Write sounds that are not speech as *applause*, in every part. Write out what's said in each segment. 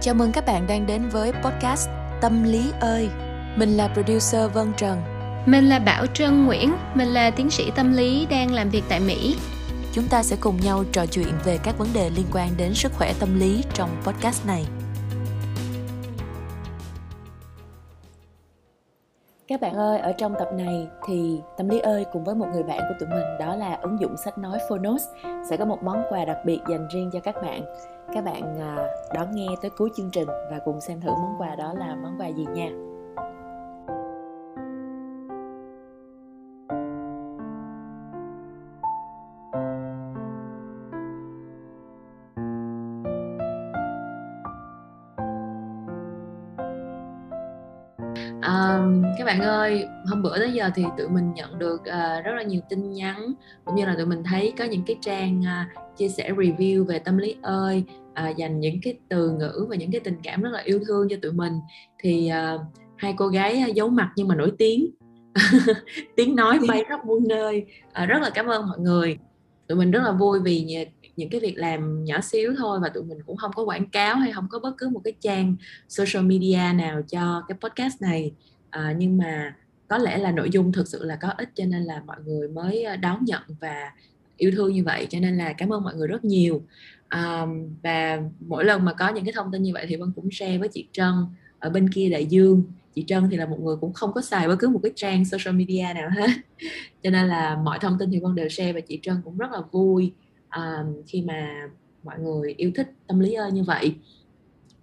Chào mừng các bạn đang đến với podcast Tâm lý ơi. Mình là producer Vân Trần. Mình là Bảo Trân Nguyễn, mình là tiến sĩ tâm lý đang làm việc tại Mỹ. Chúng ta sẽ cùng nhau trò chuyện về các vấn đề liên quan đến sức khỏe tâm lý trong podcast này. Các bạn ơi, ở trong tập này thì Tâm Lý ơi cùng với một người bạn của tụi mình đó là ứng dụng sách nói Phonos sẽ có một món quà đặc biệt dành riêng cho các bạn. Các bạn à, đón nghe tới cuối chương trình và cùng xem thử món quà đó là món quà gì nha. Các bạn ơi, hôm bữa tới giờ thì tụi mình nhận được uh, rất là nhiều tin nhắn cũng như là tụi mình thấy có những cái trang uh, chia sẻ review về tâm lý ơi uh, dành những cái từ ngữ và những cái tình cảm rất là yêu thương cho tụi mình. Thì uh, hai cô gái uh, giấu mặt nhưng mà nổi tiếng. *laughs* Tiếng nói bay khắp muôn nơi. Uh, rất là cảm ơn mọi người. Tụi mình rất là vui vì những cái việc làm nhỏ xíu thôi và tụi mình cũng không có quảng cáo hay không có bất cứ một cái trang social media nào cho cái podcast này à, nhưng mà có lẽ là nội dung thực sự là có ích cho nên là mọi người mới ờ, đón nhận và yêu thương như vậy cho nên là cảm ơn mọi người rất nhiều. À, và mỗi lần mà có những cái thông tin như vậy thì vân cũng share với chị trân ở bên kia đại dương. Chị trân thì là một người cũng không có xài bất cứ một cái trang social media nào hết. *laughs* Cho nên là mọi thông tin thì vân đều share và chị trân cũng rất là vui à, khi mà mọi người yêu thích tâm lý ơi như vậy.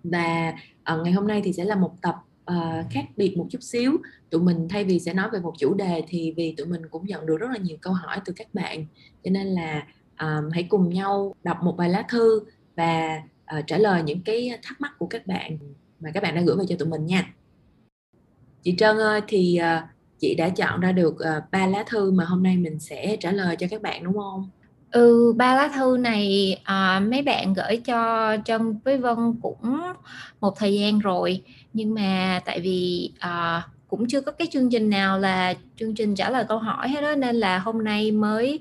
Và à, ngày hôm nay thì sẽ là một tập uh, khác biệt một chút xíu. Tụi mình thay vì sẽ nói về một chủ đề thì vì tụi mình cũng nhận được rất là nhiều câu hỏi từ các bạn. Cho nên là um, hãy cùng nhau đọc một vài lá thư và uh, trả lời những cái thắc mắc của các bạn mà các bạn đã gửi về cho tụi mình nha. Chị Trân ơi thì uh, chị đã chọn ra được ba uh, lá thư mà hôm nay mình sẽ trả lời cho các bạn đúng không? Ừ, ba lá thư này à, mấy bạn gửi cho Trân với Vân cũng một thời gian rồi nhưng mà tại vì à, cũng chưa có cái chương trình nào là chương trình trả lời câu hỏi hết đó nên là hôm nay mới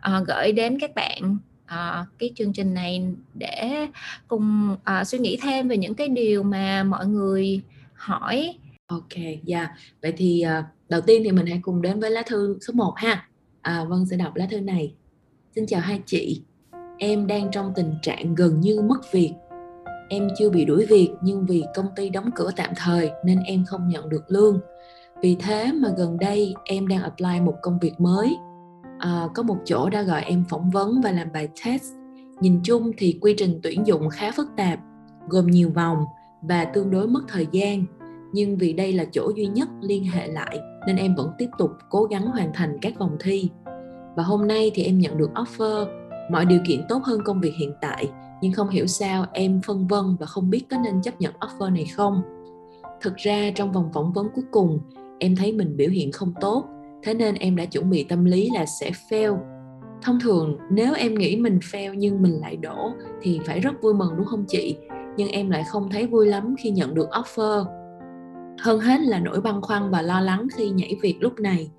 à, gửi đến các bạn à, cái chương trình này để cùng à, suy nghĩ thêm về những cái điều mà mọi người hỏi. Ok, dạ. Yeah. Vậy thì à, đầu tiên thì mình hãy cùng đến với lá thư số 1 ha. À, Vân sẽ đọc lá thư này. Xin chào hai chị. Em đang trong tình trạng gần như mất việc. Em chưa bị đuổi việc nhưng vì công ty đóng cửa tạm thời nên em không nhận được lương. Vì thế mà gần đây em đang apply một công việc mới. À, có một chỗ đã gọi em phỏng vấn và làm bài test. Nhìn chung thì quy trình tuyển dụng khá phức tạp, gồm nhiều vòng và tương đối mất thời gian. Nhưng vì đây là chỗ duy nhất liên hệ lại nên em vẫn tiếp tục cố gắng hoàn thành các vòng thi và hôm nay thì em nhận được offer, mọi điều kiện tốt hơn công việc hiện tại, nhưng không hiểu sao em phân vân và không biết có nên chấp nhận offer này không. Thực ra trong vòng phỏng vấn cuối cùng, em thấy mình biểu hiện không tốt, thế nên em đã chuẩn bị tâm lý là sẽ fail. Thông thường, nếu em nghĩ mình fail nhưng mình lại đổ, thì phải rất vui mừng đúng không chị? Nhưng em lại không thấy vui lắm khi nhận được offer. Hơn hết là nỗi băn khoăn và lo lắng khi nhảy việc lúc này.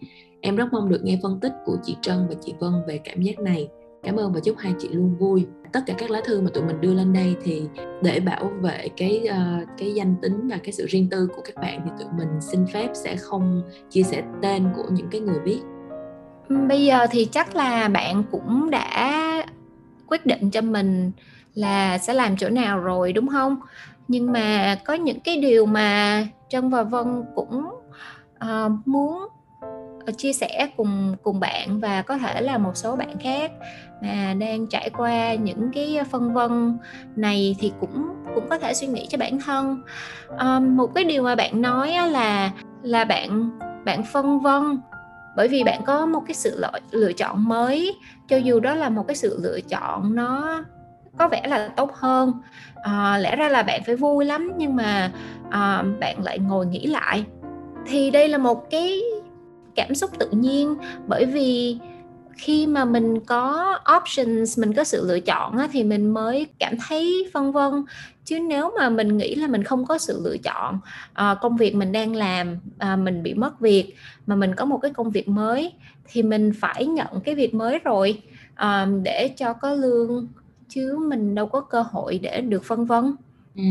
Em rất mong được nghe phân tích của chị Trân và chị Vân về cảm giác này. Cảm ơn và chúc hai chị luôn vui. Tất cả các lá thư mà tụi mình đưa lên đây thì để bảo vệ cái uh, cái danh tính và cái sự riêng tư của các bạn thì tụi mình xin phép sẽ không chia sẻ tên của những cái người biết. Bây giờ thì chắc là bạn cũng đã quyết định cho mình là sẽ làm chỗ nào rồi đúng không? Nhưng mà có những cái điều mà Trân và Vân cũng uh, muốn Ờ, chia sẻ cùng cùng bạn và có thể là một số bạn khác mà đang trải qua những cái phân vân này thì cũng cũng có thể suy nghĩ cho bản thân. Um, một cái điều mà bạn nói là là bạn bạn phân vân bởi vì bạn có một cái sự lựa, lựa chọn mới cho dù đó là một cái sự lựa chọn nó có vẻ là tốt hơn. À, lẽ ra là bạn phải vui lắm nhưng mà à, bạn lại ngồi nghĩ lại. Thì đây là một cái cảm xúc tự nhiên. Bởi vì khi mà mình có options, mình có sự lựa chọn thì mình mới cảm thấy phân vân. Chứ nếu mà mình nghĩ là mình không có sự lựa chọn ờ, công việc mình đang làm à, mình bị mất việc, mà mình có một cái công việc mới, thì mình phải nhận cái việc mới rồi ờ, để cho có lương. Chứ mình đâu có cơ hội để được phân vân. Ừ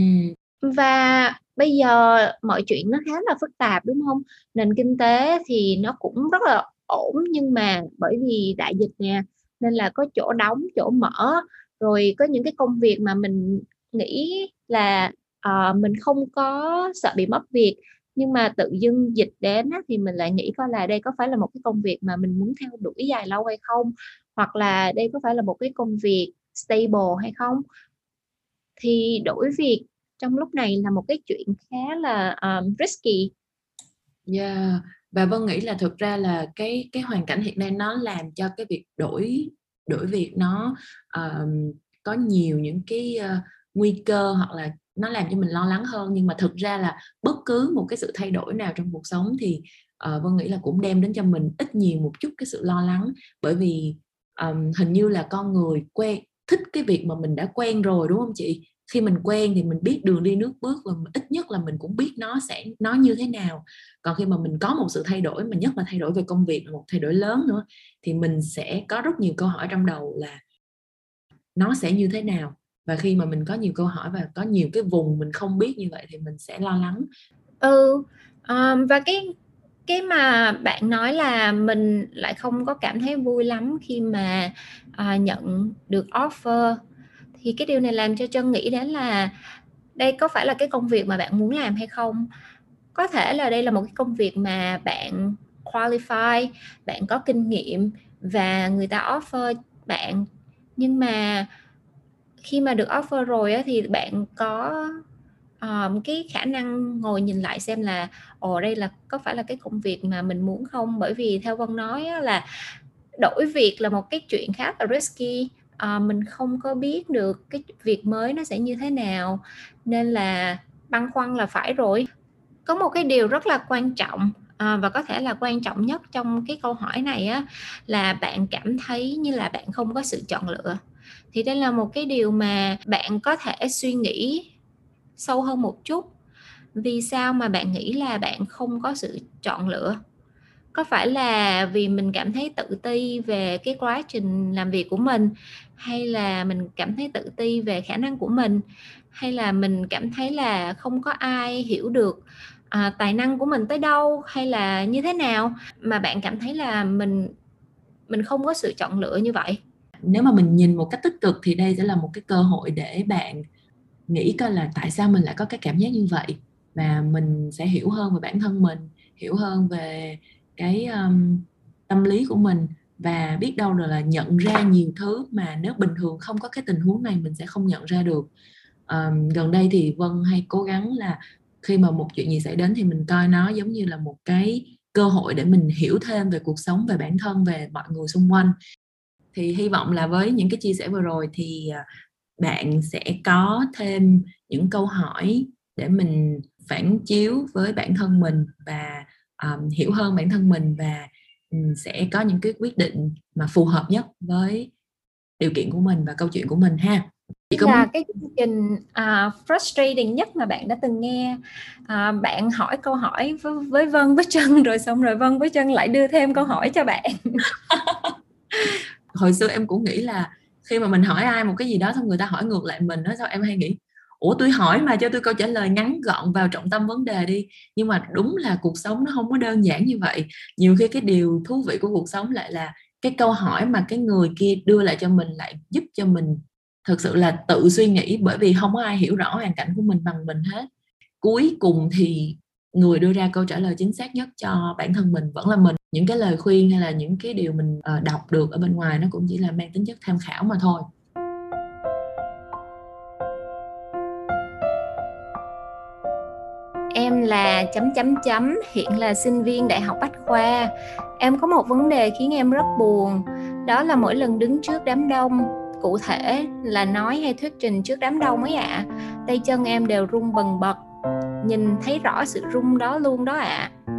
và bây giờ mọi chuyện nó khá là phức tạp đúng không? Nền kinh tế thì nó cũng rất là ổn nhưng mà bởi vì đại dịch nè nên là có chỗ đóng chỗ mở. Rồi có những cái công việc mà mình nghĩ là uh, mình không có sợ bị mất việc nhưng mà tự dưng dịch đến á, thì mình lại nghĩ coi là đây có phải là một cái công việc mà mình muốn theo đuổi dài lâu hay không? Hoặc là đây có phải là một cái công việc stable hay không? Thì đổi việc trong lúc này là một cái chuyện khá là um, risky. Yeah. Và vân nghĩ là thực ra là cái cái hoàn cảnh hiện nay nó làm cho cái việc đổi đổi việc nó um, có nhiều những cái uh, nguy cơ hoặc là nó làm cho mình lo lắng hơn. Nhưng mà thực ra là bất cứ một cái sự thay đổi nào trong cuộc sống thì uh, vân nghĩ là cũng đem đến cho mình ít nhiều một chút cái sự lo lắng. Bởi vì um, hình như là con người quen thích cái việc mà mình đã quen rồi đúng không chị? Khi mình quen thì mình biết đường đi nước bước và ít nhất là mình cũng biết nó sẽ nó như thế nào. Còn khi mà mình có một sự thay đổi mà nhất là thay đổi về công việc một thay đổi lớn nữa thì mình sẽ có rất nhiều câu hỏi trong đầu là nó sẽ như thế nào? Và khi mà mình có nhiều câu hỏi và có nhiều cái vùng mình không biết như vậy thì mình sẽ lo lắng. Ừ um, và cái cái mà bạn nói là mình lại không có cảm thấy vui lắm khi mà uh, nhận được offer thì cái điều này làm cho chân nghĩ đến là đây có phải là cái công việc mà bạn muốn làm hay không? Có thể là đây là một cái công việc mà bạn qualify bạn có kinh nghiệm và người ta offer bạn. Nhưng mà khi mà được offer rồi á, thì bạn có um, cái khả năng ngồi nhìn lại xem là ồ đây là có phải là cái công việc mà mình muốn không? Bởi vì theo vân nói á, là đổi việc là một cái chuyện khá là risky à, mình không có biết được cái việc mới nó sẽ như thế nào nên là băn khoăn là phải rồi. Có một cái điều rất là quan trọng à, và có thể là quan trọng nhất trong cái câu hỏi này á là bạn cảm thấy như là bạn không có sự chọn lựa. Thì đây là một cái điều mà bạn có thể suy nghĩ sâu hơn một chút vì sao mà bạn nghĩ là bạn không có sự chọn lựa? Có phải là vì mình cảm thấy tự ti về cái quá trình làm việc của mình? Hay là mình cảm thấy tự ti về khả năng của mình? Hay là mình cảm thấy là không có ai hiểu được à, tài năng của mình tới đâu? Hay là như thế nào? Mà bạn cảm thấy là mình mình không có sự chọn lựa như vậy? Nếu mà mình nhìn một cách tích cực thì đây sẽ là một cái cơ hội để bạn nghĩ coi là tại sao mình lại có cái cảm giác như vậy. Và mình sẽ hiểu hơn về bản thân mình hiểu hơn về cái um, tâm lý của mình và biết đâu rồi là nhận ra nhiều thứ mà nếu bình thường không có cái tình huống này mình sẽ không nhận ra được. Um, gần đây thì vân hay cố gắng là khi mà một chuyện gì xảy đến thì mình coi nó giống như là một cái cơ hội để mình hiểu thêm về cuộc sống về bản thân về mọi người xung quanh. Thì hy vọng là với những cái chia sẻ vừa rồi thì à, bạn sẽ có thêm những câu hỏi để mình phản chiếu với bản thân mình và um, hiểu hơn bản thân mình và um, sẽ có những cái quyết định mà phù hợp nhất với điều kiện của mình và câu chuyện của mình ha. Chị có là muốn... cái chương trình uh, frustrating nhất mà bạn đã từng nghe. Uh, bạn hỏi câu hỏi với, với vân với chân rồi xong rồi vân với chân lại đưa thêm câu hỏi cho bạn. *laughs* Hồi xưa em cũng nghĩ là khi mà mình hỏi ai một cái gì đó xong người ta hỏi ngược lại mình đó sao em hay nghĩ ủa tôi hỏi mà, cho tôi câu trả lời ngắn gọn vào trọng tâm vấn đề đi. Nhưng mà đúng là cuộc sống nó không có đơn giản như vậy. Nhiều khi cái điều thú vị của cuộc sống lại là cái câu hỏi mà cái người kia đưa lại cho mình lại giúp cho mình thực sự là tự suy nghĩ, bởi vì không có ai hiểu rõ hoàn cảnh của mình bằng mình hết. Cuối cùng thì người đưa ra câu trả lời chính xác nhất cho bản thân mình vẫn là mình. Những cái lời khuyên hay là những cái điều mình ờ, đọc được ở bên ngoài nó cũng chỉ là mang tính chất tham khảo mà thôi. Em là chấm chấm chấm, hiện là sinh viên Đại học Bách Khoa. Em có một vấn đề khiến em rất buồn, đó là mỗi lần đứng trước đám đông, cụ thể là nói hay thuyết trình trước đám đông ấy ạ, à, tay chân em đều run bần bật, nhìn thấy rõ sự run đó luôn đó ạ. À.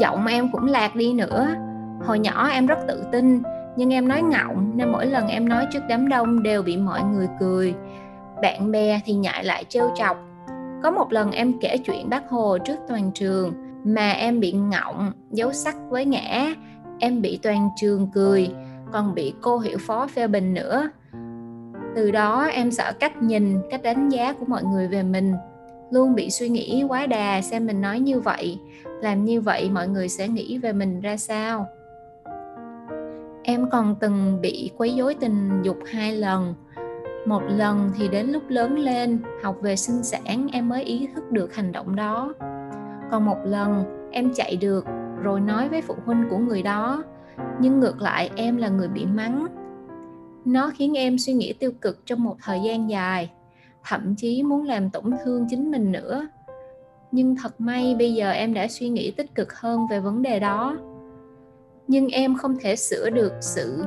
Giọng em cũng lạc đi nữa. Hồi nhỏ em rất tự tin, nhưng em nói ngọng nên mỗi lần em nói trước đám đông đều bị mọi người cười. Bạn bè thì nhại lại trêu chọc có một lần em kể chuyện bác Hồ trước toàn trường mà em bị ngọng, dấu sắc với ngã, em bị toàn trường cười, còn bị cô hiệu phó phê bình nữa. từ đó em sợ cách nhìn cách đánh giá của mọi người về mình. Luôn bị suy nghĩ quá đà xem mình nói như vậy. Làm như vậy mọi người sẽ nghĩ về mình ra sao? Em còn từng bị quấy rối tình dục hai lần một lần thì đến lúc lớn lên, học về sinh sản, em mới ý thức được hành động đó. Còn một lần, em chạy được, rồi nói với phụ huynh của người đó, nhưng ngược lại, em là người bị mắng. Nó khiến em suy nghĩ tiêu cực trong một thời gian dài, thậm chí muốn làm tổn thương chính mình nữa. Nhưng thật may, bây giờ em đã suy nghĩ tích cực hơn về vấn đề đó. Nhưng em không thể sửa được sự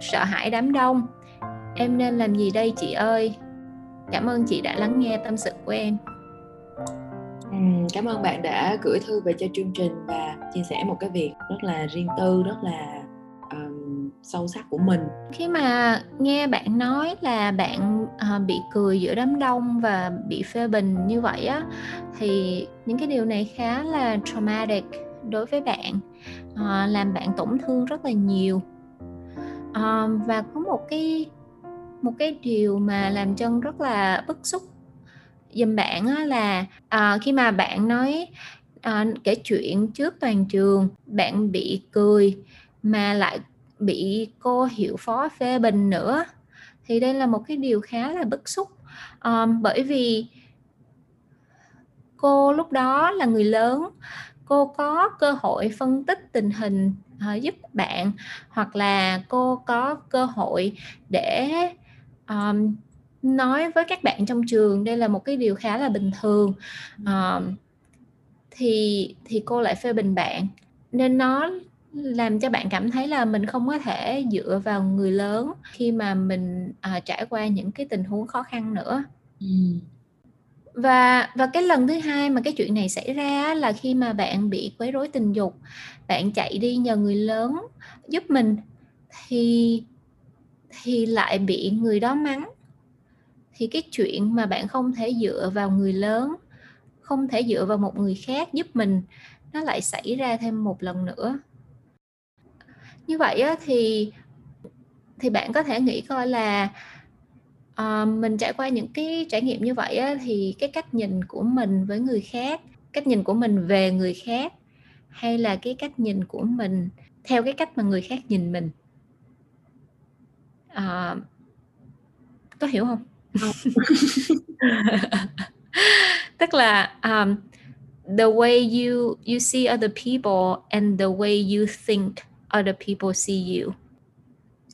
sợ hãi đám đông em nên làm gì đây chị ơi? Cảm ơn chị đã lắng nghe tâm sự của em. Cảm ơn bạn đã gửi thư về cho chương trình và chia sẻ một cái việc rất là riêng tư rất là um, sâu sắc của mình. Khi mà nghe bạn nói là bạn uh, bị cười giữa đám đông và bị phê bình như vậy á thì những cái điều này khá là traumatic đối với bạn uh, làm bạn tổn thương rất là nhiều. Uh, và có một cái một cái điều mà làm chân rất là bức xúc dùm bạn á, là à, khi mà bạn nói à, kể chuyện trước toàn trường bạn bị cười mà lại bị cô hiệu phó phê bình nữa thì đây là một cái điều khá là bức xúc. À, bởi vì cô lúc đó là người lớn cô có cơ hội phân tích tình hình à, giúp bạn hoặc là cô có cơ hội để um, nói với các bạn trong trường đây là một cái điều khá là bình thường. Um, thì thì cô lại phê bình bạn. Nên nó làm cho bạn cảm thấy là mình không có thể dựa vào người lớn khi mà mình à, trải qua những cái tình huống khó khăn nữa. Ừ. và và cái lần thứ hai mà cái chuyện này xảy ra là khi mà bạn bị quấy rối tình dục bạn chạy đi nhờ người lớn giúp mình thì thì lại bị người đó mắng. Thì cái chuyện mà bạn không thể dựa vào người lớn không thể dựa vào một người khác giúp mình nó lại xảy ra thêm một lần nữa. Như vậy á, thì thì bạn có thể nghĩ coi là uh, mình trải qua những cái trải nghiệm như vậy á, thì cái cách nhìn của mình với người khác cách nhìn của mình về người khác hay là cái cách nhìn của mình theo cái cách mà người khác nhìn mình uh, có hiểu không? *laughs* Tức là um, the way you you see other people and the way you think other people see you.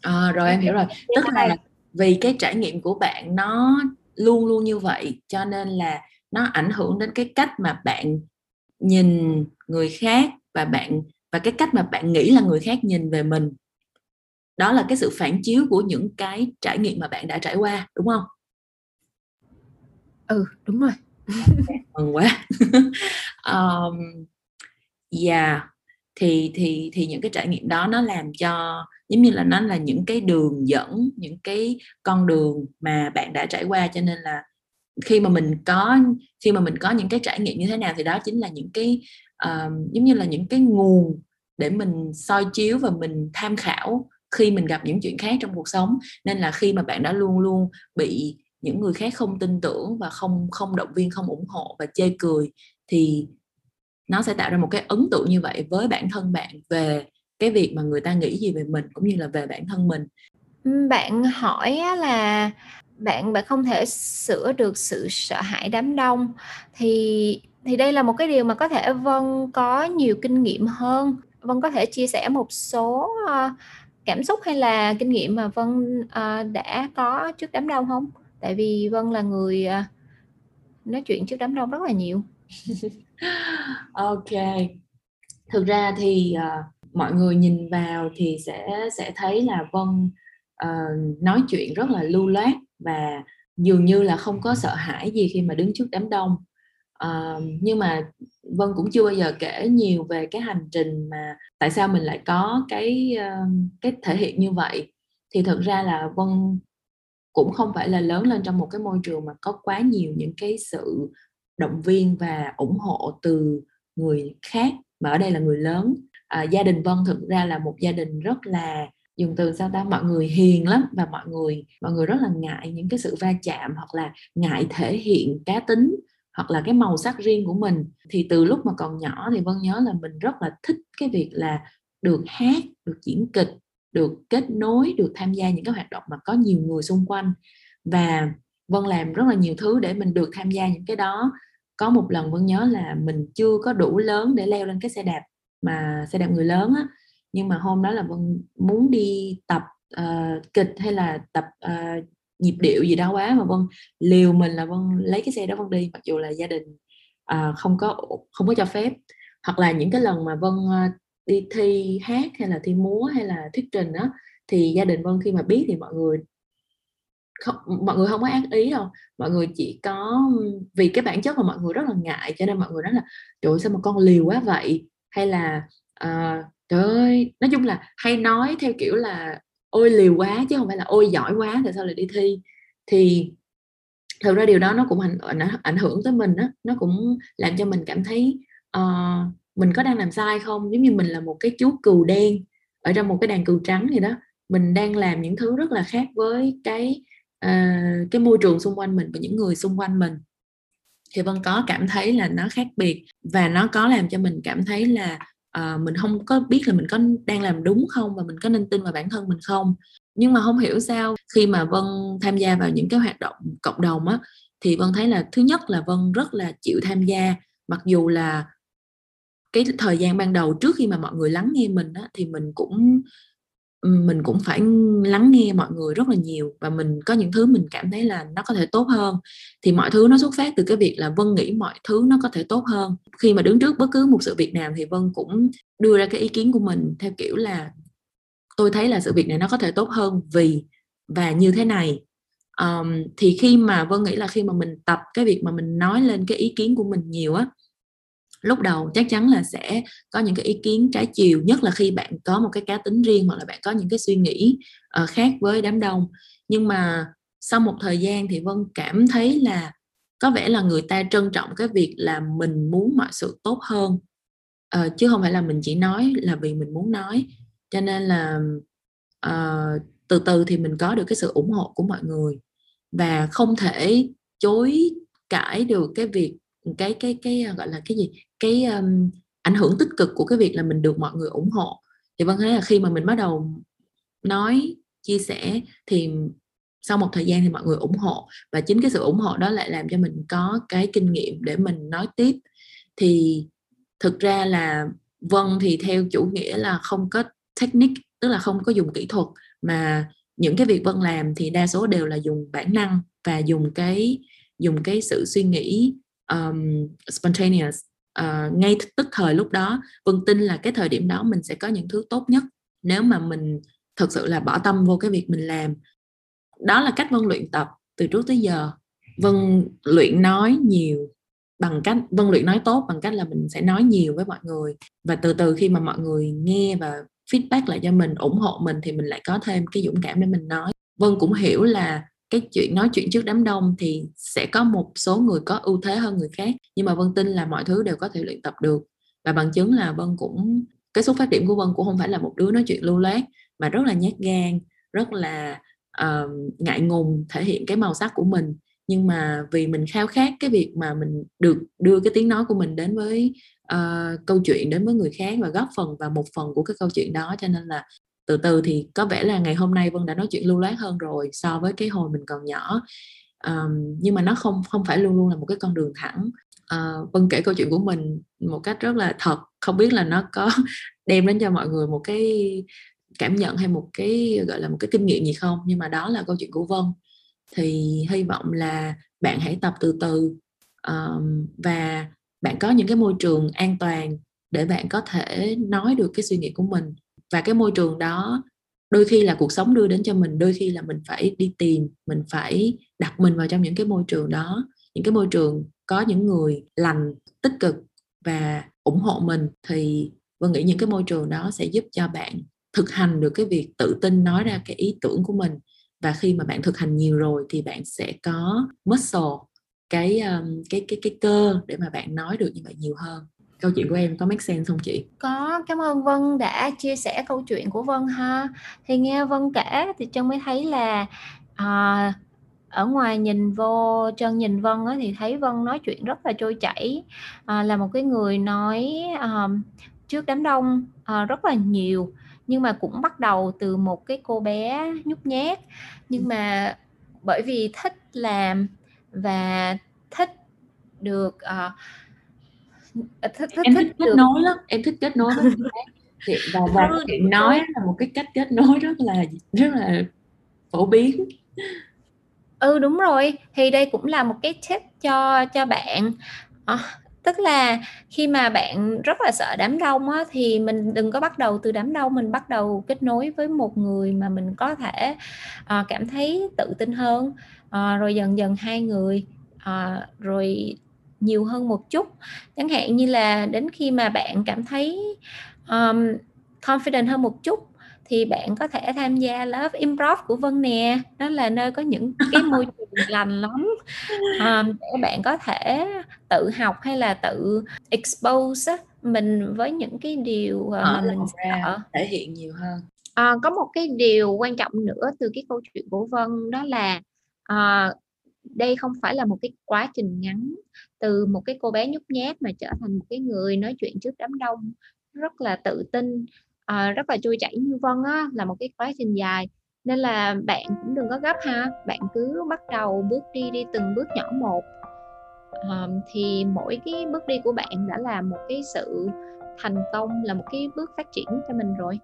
À, rồi em hiểu rồi. Tức là vì cái trải nghiệm của bạn nó luôn luôn như vậy cho nên là nó ảnh hưởng đến cái cách mà bạn nhìn người khác và bạn và cái cách mà bạn nghĩ là người khác nhìn về mình đó là cái sự phản chiếu của những cái trải nghiệm mà bạn đã trải qua đúng không? Ừ đúng rồi. *laughs* Mừng quá. *laughs* Um, yeah thì thì thì những cái trải nghiệm đó nó làm cho giống như là nó là những cái đường dẫn những cái con đường mà bạn đã trải qua. Cho nên là khi mà mình có khi mà mình có những cái trải nghiệm như thế nào thì đó chính là những cái uh, giống như là những cái nguồn để mình soi chiếu và mình tham khảo khi mình gặp những chuyện khác trong cuộc sống. Nên là khi mà bạn đã luôn luôn bị những người khác không tin tưởng và không không động viên, không ủng hộ và chê cười, thì nó sẽ tạo ra một cái ấn tượng như vậy với bản thân bạn về cái việc mà người ta nghĩ gì về mình cũng như là về bản thân mình. Bạn hỏi là bạn bạn không thể sửa được sự sợ hãi đám đông. Thì thì đây là một cái điều mà có thể vân có nhiều kinh nghiệm hơn. Vân có thể chia sẻ một số ờ, cảm xúc hay là kinh nghiệm mà vân uh, đã có trước đám đông không? Tại vì vân là người uh, nói chuyện trước đám đông rất là nhiều. *laughs* Ok. Thực ra thì uh, mọi người nhìn vào thì sẽ sẽ thấy là vân uh, nói chuyện rất là lưu loát và dường như là không có sợ hãi gì khi mà đứng trước đám đông uh, nhưng mà vân cũng chưa bao giờ kể nhiều về cái hành trình mà tại sao mình lại có cái uh, cái thể hiện như vậy. Thì thực ra là vân cũng không phải là lớn lên trong một cái môi trường mà có quá nhiều những cái sự động viên và ủng hộ từ người khác mà ở đây là người lớn. À, gia đình vân thực ra là một gia đình rất là dùng từ sao ta? Mọi người hiền lắm và mọi người mọi người rất là ngại những cái sự va chạm hoặc là ngại thể hiện cá tính hoặc là cái màu sắc riêng của mình. Thì từ lúc mà còn nhỏ thì vân nhớ là mình rất là thích cái việc là được hát được diễn kịch được kết nối được tham gia những cái hoạt động mà có nhiều người xung quanh. Và vân làm rất là nhiều thứ để mình được tham gia những cái đó. Có một lần vân nhớ là mình chưa có đủ lớn để leo lên cái xe đạp mà xe đạp người lớn á. Nhưng mà hôm đó là vân muốn đi tập uh, kịch hay là tập uh, nhịp điệu gì đó quá mà vân liều mình là vân lấy cái xe đó vân đi mặc dù là gia đình à, không có không có cho phép. Hoặc là những cái lần mà vân à, đi thi hát hay là thi múa hay là thuyết trình đó thì gia đình vân khi mà biết thì mọi người không mọi người không có ác ý đâu. Mọi người chỉ có vì cái bản chất mà mọi người rất là ngại cho nên mọi người nói là trời ơi, sao mà con liều quá vậy? Hay là uh, trời ơi. Nói chung là hay nói theo kiểu là ôi liều quá chứ không phải là ôi giỏi quá tại sao lại đi thi? Thì thực ra điều đó nó cũng ảnh ảnh hưởng tới mình đó nó cũng làm cho mình cảm thấy uh, mình có đang làm sai không? Giống như mình là một cái chú cừu đen ở trong một cái đàn cừu trắng gì đó. Mình đang làm những thứ rất là khác với cái uh, cái môi trường xung quanh mình và những người xung quanh mình. Thì vân có cảm thấy là nó khác biệt và nó có làm cho mình cảm thấy là uh, mình không có biết là mình có đang làm đúng không và mình có nên tin vào bản thân mình không. Nhưng mà không hiểu sao khi mà vân tham gia vào những cái hoạt động cộng đồng á thì vân thấy là thứ nhất là vân rất là chịu tham gia. Mặc dù là cái thời gian ban đầu trước khi mà mọi người lắng nghe mình á, thì mình cũng mình cũng phải lắng nghe mọi người rất là nhiều và mình có những thứ mình cảm thấy là nó có thể tốt hơn. Thì mọi thứ nó xuất phát từ cái việc là vân nghĩ mọi thứ nó có thể tốt hơn. Khi mà đứng trước bất cứ một sự việc nào thì vân cũng đưa ra cái ý kiến của mình theo kiểu là tôi thấy là sự việc này nó có thể tốt hơn vì và như thế này. Um, thì khi mà vân nghĩ là khi mà mình tập cái việc mà mình nói lên cái ý kiến của mình nhiều á lúc đầu chắc chắn là sẽ có những cái ý kiến trái chiều nhất là khi bạn có một cái cá tính riêng hoặc là bạn có những cái suy nghĩ uh, khác với đám đông. Nhưng mà sau một thời gian thì vân cảm thấy là có vẻ là người ta trân trọng cái việc là mình muốn mọi sự tốt hơn. Uh, chứ không phải là mình chỉ nói là vì mình muốn nói. Cho nên là uh, từ từ thì mình có được cái sự ủng hộ của mọi người và không thể chối cãi được cái việc cái cái cái gọi là cái gì? Cái um, ảnh hưởng tích cực của cái việc là mình được mọi người ủng hộ. Thì vân thấy là khi mà mình bắt đầu nói chia sẻ thì sau một thời gian thì mọi người ủng hộ. Và chính cái sự ủng hộ đó lại làm cho mình có cái kinh nghiệm để mình nói tiếp. Thì thực ra là vân thì theo chủ nghĩa là không có technique tức là không có dùng kỹ thuật. Mà những cái việc vân làm thì đa số đều là dùng bản năng và dùng cái dùng cái sự suy nghĩ um, spontaneous uh, ngay tức thời lúc đó vân tin là cái thời điểm đó mình sẽ có những thứ tốt nhất nếu mà mình thật sự là bỏ tâm vô cái việc mình làm. Đó là cách vân luyện tập từ trước tới giờ. Vân luyện nói nhiều bằng cách vân luyện nói tốt bằng cách là mình sẽ nói nhiều với mọi người và từ từ khi mà mọi người nghe và feedback lại cho mình ủng hộ mình thì mình lại có thêm cái dũng cảm để mình nói. Vân cũng hiểu là cái chuyện nói chuyện trước đám đông thì sẽ có một số người có ưu thế hơn người khác. Nhưng mà vân tin là mọi thứ đều có thể luyện tập được. Và bằng chứng là vân cũng cái xuất phát điểm của vân cũng không phải là một đứa nói chuyện lưu loát mà rất là nhát gan rất là uh, ngại ngùng thể hiện cái màu sắc của mình. Nhưng mà vì mình khao khát cái việc mà mình được đưa cái tiếng nói của mình đến với uh, câu chuyện đến với người khác và góp phần vào một phần của cái câu chuyện đó cho nên là từ từ thì có vẻ là ngày hôm nay vân đã nói chuyện lưu loát hơn rồi so với cái hồi mình còn nhỏ. Um, nhưng mà nó không không phải luôn luôn là một cái con đường thẳng. Uh, vân kể câu chuyện của mình một cách rất là thật không biết là nó có *laughs* đem đến cho mọi người một cái cảm nhận hay một cái gọi là một cái kinh nghiệm gì không? Nhưng mà đó là câu chuyện của vân. Thì hy vọng là bạn hãy tập từ từ um, và bạn có những cái môi trường an toàn để bạn có thể nói được cái suy nghĩ của mình và cái môi trường đó đôi khi là cuộc sống đưa đến cho mình, đôi khi là mình phải đi tìm, mình phải đặt mình vào trong những cái môi trường đó. Những cái môi trường có những người lành, tích cực và ủng hộ mình thì vân nghĩ những cái môi trường đó sẽ giúp cho bạn thực hành được cái việc tự tin nói ra cái ý tưởng của mình. Và khi mà bạn thực hành nhiều rồi thì bạn sẽ có muscle, cái cái cái cái cơ để mà bạn nói được như vậy nhiều hơn câu chuyện của em có make sense không chị? Có cảm ơn Vân đã chia sẻ câu chuyện của Vân ha. Thì nghe Vân kể thì Trân mới thấy là à, ở ngoài nhìn vô chân nhìn Vân á, thì thấy Vân nói chuyện rất là trôi chảy à, là một cái người nói à, trước đám đông à, rất là nhiều. Nhưng mà cũng bắt đầu từ một cái cô bé nhút nhát. Nhưng mà bởi vì thích làm và thích được uh, thích, thích, em thích, thích kết được... nối lắm em thích kết nối với *laughs* thì và và chuyện nói là một cái cách kết nối rất là rất là phổ biến. Ừ đúng rồi. Thì đây cũng là một cái tip cho cho bạn. À, tức là khi mà bạn rất là sợ đám đông á, thì mình đừng có bắt đầu từ đám đông mình bắt đầu kết nối với một người mà mình có thể uh, cảm thấy tự tin hơn. Uh, rồi dần dần hai người uh, rồi nhiều hơn một chút. Chẳng hạn như là đến khi mà bạn cảm thấy um, confident hơn một chút thì bạn có thể tham gia lớp improv của Vân nè. Đó là nơi có những cái *laughs* môi trường lành lắm. Um, để bạn có thể tự học hay là tự expose mình với những cái điều ờ, mà mình sợ. thể hiện nhiều hơn. À, có một cái điều quan trọng nữa từ cái câu chuyện của Vân đó là à, đây không phải là một cái quá trình ngắn. Từ một cái cô bé nhút nhát mà trở thành một cái người nói chuyện trước đám đông rất là tự tin à, rất là trôi chảy như vân á là một cái quá trình dài. Nên là bạn cũng đừng có gấp ha bạn cứ bắt đầu bước đi đi từng bước nhỏ một. À, thì mỗi cái bước đi của bạn đã là một cái sự thành công là một cái bước phát triển cho mình rồi.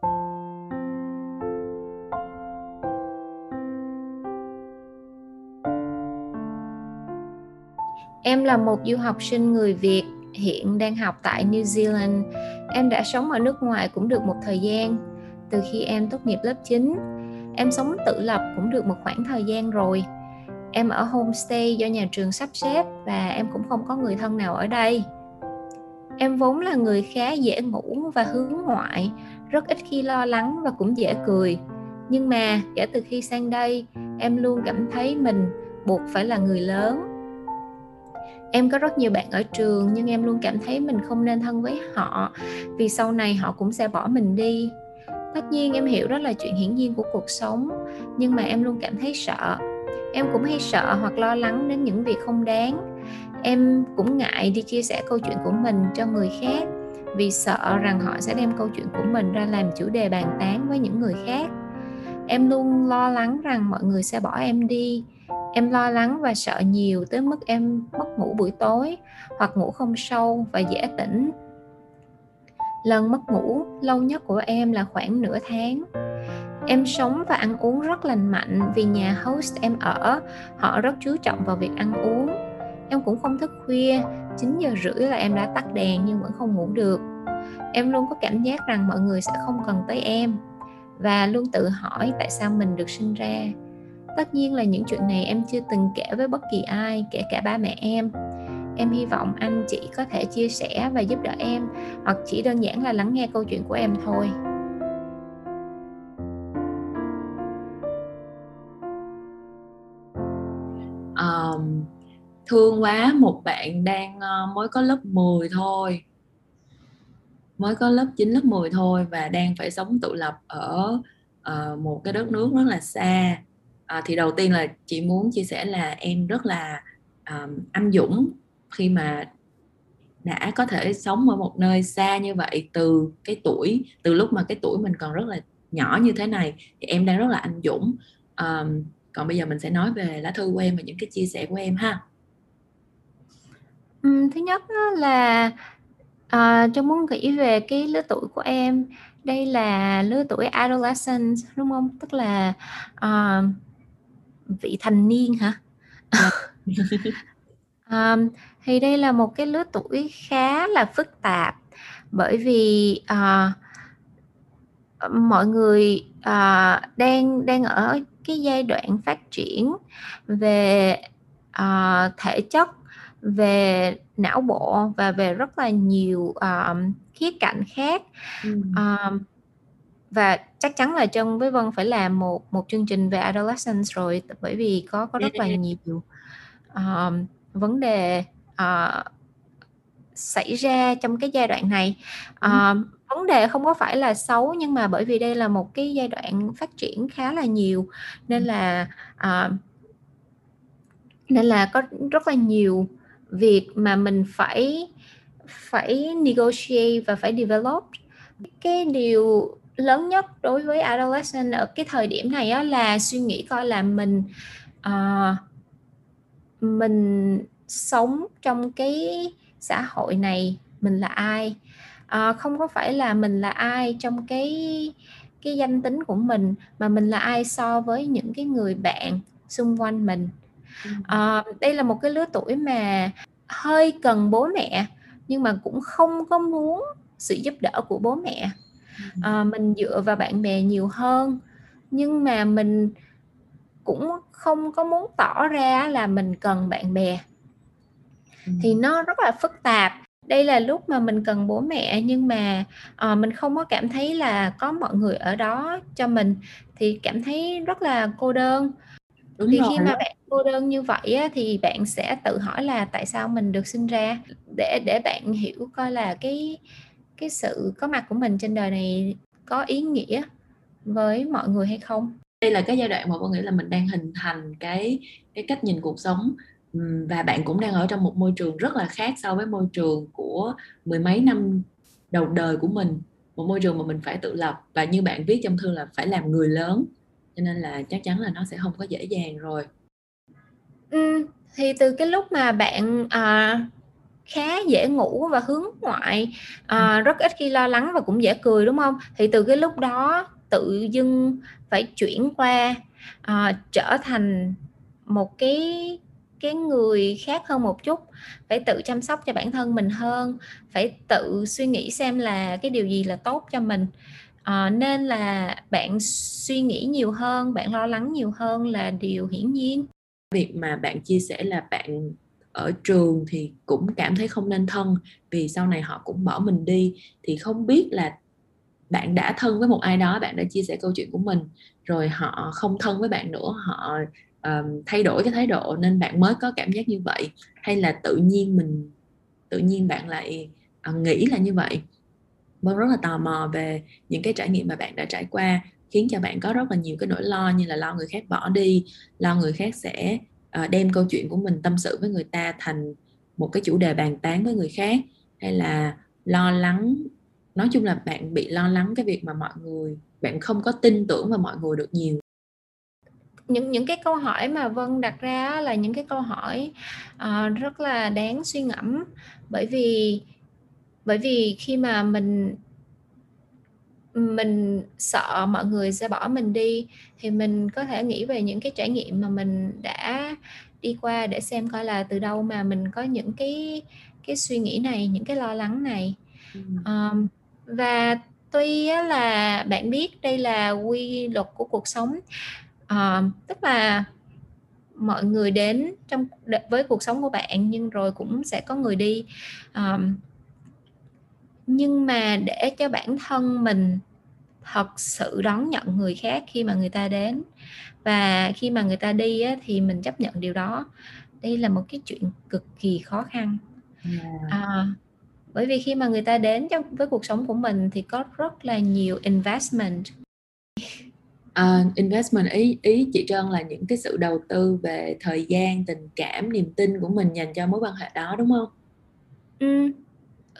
Em là một du học sinh người Việt hiện đang học tại New Zealand. Em đã sống ở nước ngoài cũng được một thời gian. Từ khi em tốt nghiệp lớp 9, em sống tự lập cũng được một khoảng thời gian rồi. Em ở homestay do nhà trường sắp xếp và em cũng không có người thân nào ở đây. Em vốn là người khá dễ ngủ và hướng ngoại, rất ít khi lo lắng và cũng dễ cười. Nhưng mà kể từ khi sang đây, em luôn cảm thấy mình buộc phải là người lớn em có rất nhiều bạn ở trường nhưng em luôn cảm thấy mình không nên thân với họ. Vì sau này họ cũng sẽ bỏ mình đi. Tất nhiên em hiểu đó là chuyện hiển nhiên của cuộc sống, nhưng mà em luôn cảm thấy sợ. Em cũng hay sợ hoặc lo lắng đến những việc không đáng. Em cũng ngại đi chia sẻ câu chuyện của mình cho người khác, vì sợ rằng họ sẽ đem câu chuyện của mình ra làm chủ đề bàn tán với những người khác. Em luôn lo lắng rằng mọi người sẽ bỏ em đi em lo lắng và sợ nhiều tới mức em mất ngủ buổi tối hoặc ngủ không sâu và dễ tỉnh. Lần mất ngủ lâu nhất của em là khoảng nửa tháng. Em sống và ăn uống rất lành mạnh vì nhà host em ở, họ rất chú trọng vào việc ăn uống. Em cũng không thức khuya 9 giờ rưỡi là em đã tắt đèn nhưng vẫn không ngủ được. Em luôn có cảm giác rằng mọi người sẽ không cần tới em và luôn tự hỏi tại sao mình được sinh ra tất nhiên là những chuyện này em chưa từng kể với bất kỳ ai kể cả ba mẹ em. Em hy vọng anh chị có thể chia sẻ và giúp đỡ em hoặc chỉ đơn giản là lắng nghe câu chuyện của em thôi. Um, thương quá một bạn đang uh, mới có lớp 10 thôi. Mới có lớp 9 lớp 10 thôi và đang phải sống tự lập ở uh, một cái đất nước rất là xa à, thì đầu tiên là chị muốn chia sẻ là em rất là um, anh dũng khi mà đã có thể sống ở một nơi xa như vậy từ cái tuổi từ lúc mà cái tuổi mình còn rất là nhỏ như thế này thì em đang rất là anh dũng. Um, còn bây giờ mình sẽ nói về lá thư của em và những cái chia sẻ của em ha. Ừ, thứ nhất là ờ, à, cho muốn nghĩ về cái lứa tuổi của em. Đây là lứa tuổi adolescent đúng không? Tức là uh, vị thành niên hả? *laughs* À, thì đây là một cái lứa tuổi khá là phức tạp. Bởi vì à, mọi người à, đang đang ở cái giai đoạn phát triển về à, thể chất về não bộ và về rất là nhiều uh, khía cạnh khác. Ừ. uh, và chắc chắn là Trân với Vân phải làm một một chương trình về adolescence rồi bởi vì có có rất là nhiều uh, vấn đề uh, xảy ra trong cái giai đoạn này. À, vấn đề không có phải là xấu nhưng mà bởi vì đây là một cái giai đoạn phát triển khá là nhiều nên là à, nên là có rất là nhiều việc mà mình phải phải negotiate và phải develop. Cái điều lớn nhất đối với adolescent ở cái thời điểm này á, là suy nghĩ coi là mình uh, mình sống trong cái xã hội này mình là ai. Uh, không có phải là mình là ai trong cái cái danh tính của mình mà mình là ai so với những cái người bạn xung quanh mình. Uh, đây là một cái lứa tuổi mà hơi cần bố mẹ nhưng mà cũng không có muốn sự giúp đỡ của bố mẹ à, mình dựa vào bạn bè nhiều hơn. Nhưng mà mình cũng không có muốn tỏ ra là mình cần bạn bè. Thì nó rất là phức tạp. Đây là lúc mà mình cần bố mẹ nhưng mà uh, mình không có cảm thấy là có mọi người ở đó cho mình thì cảm thấy rất là cô đơn. Đúng thì rồi. khi mà bạn cô đơn như vậy á, thì bạn sẽ tự hỏi là tại sao mình được sinh ra? Để để bạn hiểu coi là cái cái sự có mặt của mình trên đời này có ý nghĩa với mọi người hay không? Đây là cái giai đoạn mà tôi nghĩ là mình đang hình thành cái cái cách nhìn cuộc sống. Và bạn cũng đang ở trong một môi trường rất là khác so với môi trường của mười mấy năm đầu đời của mình. Một môi trường mà mình phải tự lập và như bạn viết trong thư là phải làm người lớn cho nên là chắc chắn là nó sẽ không có dễ dàng rồi. Ừ, thì từ cái lúc mà bạn à, khá dễ ngủ và hướng ngoại. À, rất ít khi lo lắng và cũng dễ cười đúng không? Thì từ cái lúc đó tự dưng phải chuyển qua à, trở thành một cái cái người khác hơn một chút. Phải tự chăm sóc cho bản thân mình hơn phải tự suy nghĩ xem là cái điều gì là tốt cho mình. À, nên là bạn suy nghĩ nhiều hơn bạn lo lắng nhiều hơn là điều hiển nhiên. Việc mà bạn chia sẻ là bạn ở trường thì cũng cảm thấy không nên thân vì sau này họ cũng bỏ mình đi. Thì không biết là bạn đã thân với một ai đó bạn đã chia sẻ câu chuyện của mình rồi họ không thân với bạn nữa họ um, thay đổi cái thái độ nên bạn mới có cảm giác như vậy? Hay là tự nhiên mình tự nhiên bạn lại uh, nghĩ là như vậy? Vâng rất là tò mò về những cái trải nghiệm mà bạn đã trải qua khiến cho bạn có rất là nhiều cái nỗi lo như là lo người khác bỏ đi lo người khác sẽ Ờ, đem câu chuyện của mình tâm sự với người ta thành một cái chủ đề bàn tán với người khác hay là lo lắng nói chung là bạn bị lo lắng cái việc mà mọi người bạn không có tin tưởng vào mọi người được nhiều. Những những cái câu hỏi mà Vân đặt ra là những cái câu hỏi uh, rất là đáng suy ngẫm. Bởi vì bởi vì khi mà mình mình sợ mọi người sẽ bỏ mình đi thì mình có thể nghĩ về những cái trải nghiệm mà mình đã đi qua để xem coi là từ đâu mà mình có những cái cái suy nghĩ này những cái lo lắng này. Um, và tuy là bạn biết đây là quy luật của cuộc sống uh, tức là mọi người đến trong với cuộc sống của bạn nhưng rồi cũng sẽ có người đi. Um, nhưng mà để cho bản thân mình thật sự đón nhận người khác khi mà người ta đến và khi mà người ta đi á, thì mình chấp nhận điều đó. Đây là một cái chuyện cực kỳ khó khăn. À, bởi vì khi mà người ta đến trong với cuộc sống của mình thì có rất là nhiều investment. Uh, investment ý ý chị Trân là những cái sự đầu tư về thời gian tình cảm niềm tin của mình dành cho mối quan hệ đó đúng không? Ừ,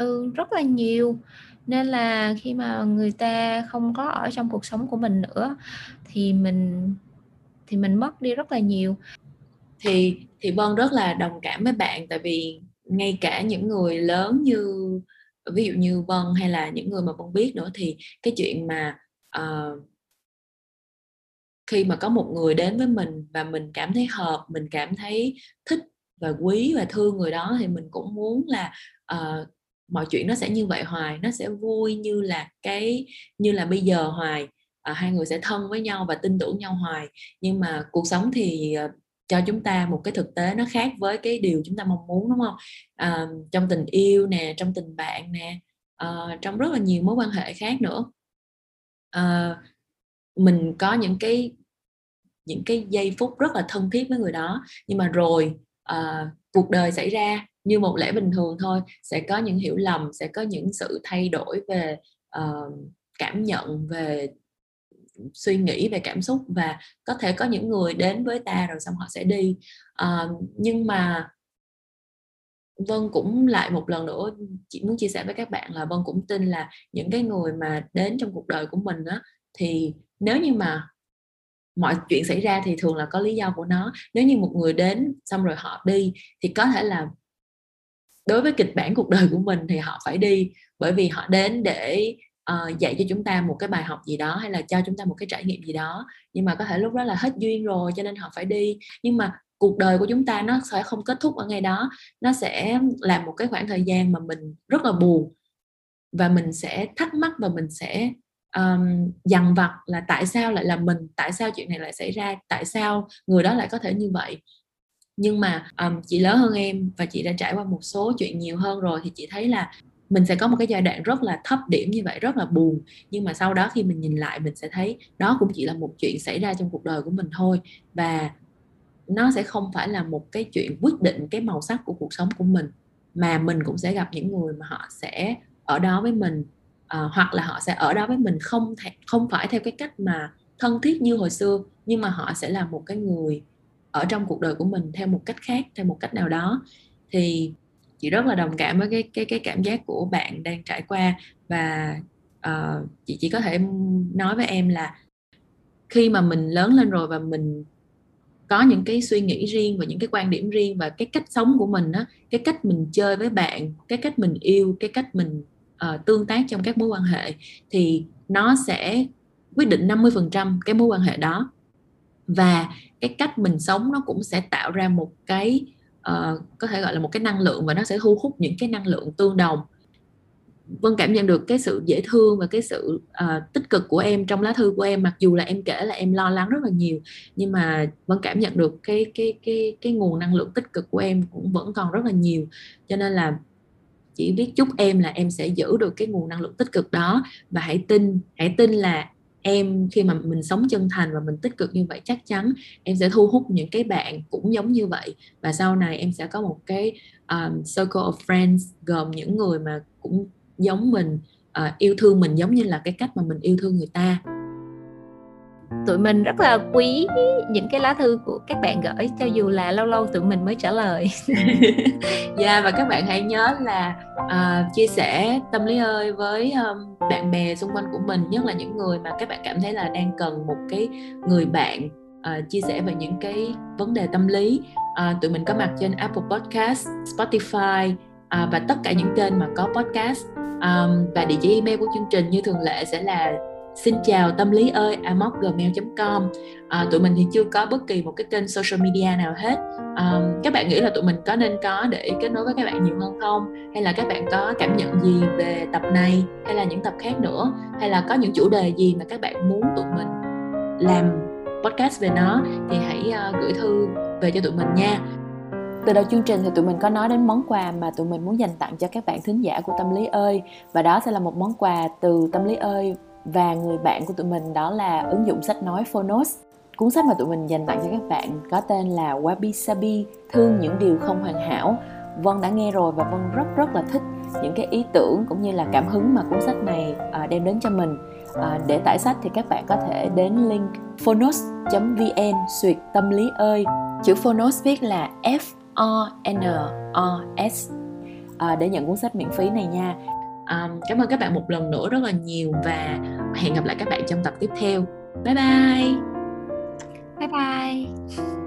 ừ rất là nhiều. Nên là khi mà người ta không có ở trong cuộc sống của mình nữa thì mình thì mình mất đi rất là nhiều. Thì thì Vân rất là đồng cảm với bạn tại vì ngay cả những người lớn như ví dụ như Vân hay là những người mà Vân biết nữa thì cái chuyện mà uh, khi mà có một người đến với mình và mình cảm thấy hợp mình cảm thấy thích và quý và thương người đó thì mình cũng muốn là uh, mọi chuyện nó sẽ như vậy hoài nó sẽ vui như là cái như là bây giờ hoài. À, hai người sẽ thân với nhau và tin tưởng nhau hoài. Nhưng mà cuộc sống thì à, cho chúng ta một cái thực tế nó khác với cái điều chúng ta mong muốn đúng không? À, trong tình yêu nè trong tình bạn nè à, trong rất là nhiều mối quan hệ khác nữa. À, mình có những cái những cái giây phút rất là thân thiết với người đó. Nhưng mà rồi uh, cuộc đời xảy ra như một lẽ bình thường thôi. Sẽ có những hiểu lầm sẽ có những sự thay đổi về uh, cảm nhận về suy nghĩ về cảm xúc và có thể có những người đến với ta rồi xong họ sẽ đi. Uh, nhưng mà Vân cũng lại một lần nữa chị muốn chia sẻ với các bạn là Vân cũng tin là những cái người mà đến trong cuộc đời của mình á thì nếu như mà mọi chuyện xảy ra thì thường là có lý do của nó. Nếu như một người đến xong rồi họ đi thì có thể là đối với kịch bản cuộc đời của mình thì họ phải đi bởi vì họ đến để uh, dạy cho chúng ta một cái bài học gì đó hay là cho chúng ta một cái trải nghiệm gì đó. Nhưng mà có thể lúc đó là hết duyên rồi cho nên họ phải đi. Nhưng mà cuộc đời của chúng ta nó sẽ không kết thúc ở ngay đó. Nó sẽ là một cái khoảng thời gian mà mình rất là buồn và mình sẽ thắc mắc và mình sẽ um, dằn vặt là tại sao lại là mình tại sao chuyện này lại xảy ra tại sao người đó lại có thể như vậy? Nhưng mà um, chị lớn hơn em và chị đã trải qua một số chuyện nhiều hơn rồi thì chị thấy là mình sẽ có một cái giai đoạn rất là thấp điểm như vậy rất là buồn. Nhưng mà sau đó khi mình nhìn lại mình sẽ thấy đó cũng chỉ là một chuyện xảy ra trong cuộc đời của mình thôi. Và nó sẽ không phải là một cái chuyện quyết định cái màu sắc của cuộc sống của mình mà mình cũng sẽ gặp những người mà họ sẽ ở đó với mình uh, hoặc là họ sẽ ở đó với mình không th- không phải theo cái cách mà thân thiết như hồi xưa nhưng mà họ sẽ là một cái người ở trong cuộc đời của mình theo một cách khác theo một cách nào đó. Thì chị rất là đồng cảm với cái cái cái cảm giác của bạn đang trải qua và uh, chị chỉ có thể nói với em là khi mà mình lớn lên rồi và mình có những cái suy nghĩ riêng và những cái quan điểm riêng và cái cách sống của mình á cái cách mình chơi với bạn cái cách mình yêu cái cách mình uh, tương tác trong các mối quan hệ thì nó sẽ quyết định 50% cái mối quan hệ đó. Và cái cách mình sống nó cũng sẽ tạo ra một cái uh, có thể gọi là một cái năng lượng và nó sẽ thu hút những cái năng lượng tương đồng. Vân cảm nhận được cái sự dễ thương và cái sự uh, tích cực của em trong lá thư của em. Mặc dù là em kể là em lo lắng rất là nhiều nhưng mà vân cảm nhận được cái cái cái cái nguồn năng lượng tích cực của em cũng vẫn còn rất là nhiều. Cho nên là chỉ biết chúc em là em sẽ giữ được cái nguồn năng lượng tích cực đó. Và hãy tin hãy tin là em khi mà mình sống chân thành và mình tích cực như vậy chắc chắn em sẽ thu hút những cái bạn cũng giống như vậy. Và sau này em sẽ có một cái um, circle of friends gồm những người mà cũng giống mình uh, yêu thương mình giống như là cái cách mà mình yêu thương người ta tụi mình rất là quý những cái lá thư của các bạn gửi cho dù là lâu lâu tụi mình mới trả lời. Dạ *laughs* yeah, và các bạn hãy nhớ là uh, chia sẻ tâm lý ơi với um, bạn bè xung quanh của mình nhất là những người mà các bạn cảm thấy là đang cần một cái người bạn uh, chia sẻ về những cái vấn đề tâm lý. Uh, tụi mình có mặt trên Apple Podcast, Spotify uh, và tất cả những kênh mà có podcast. Um, và địa chỉ email của chương trình như thường lệ sẽ là xin chào tâm lý ơi gmail.com à, tụi mình thì chưa có bất kỳ một cái kênh social media nào hết. À, các bạn nghĩ là tụi mình có nên có để kết nối với các bạn nhiều hơn không? Hay là các bạn có cảm nhận gì về tập này hay là những tập khác nữa? Hay là có những chủ đề gì mà các bạn muốn tụi mình làm podcast về nó? Thì hãy uh, gửi thư về cho tụi mình nha. Từ đầu chương trình thì tụi mình có nói đến món quà mà tụi mình muốn dành tặng cho các bạn thính giả của Tâm Lý ơi. Và đó sẽ là một món quà từ Tâm Lý ơi và người bạn của tụi mình đó là ứng dụng sách nói Phonos. Cuốn sách mà tụi mình dành tặng cho các bạn có tên là Wabi Sabi, thương những điều không hoàn hảo. Vân đã nghe rồi và Vân rất rất là thích những cái ý tưởng cũng như là cảm hứng mà cuốn sách này à, đem đến cho mình. À, để tải sách thì các bạn có thể đến link phonos.vn suyệt tâm lý ơi. Chữ Phonos viết là F O N O S à, để nhận cuốn sách miễn phí này nha um, cảm ơn các bạn một lần nữa rất là nhiều và hẹn gặp lại các bạn trong tập tiếp theo. Bye bye. Bye bye.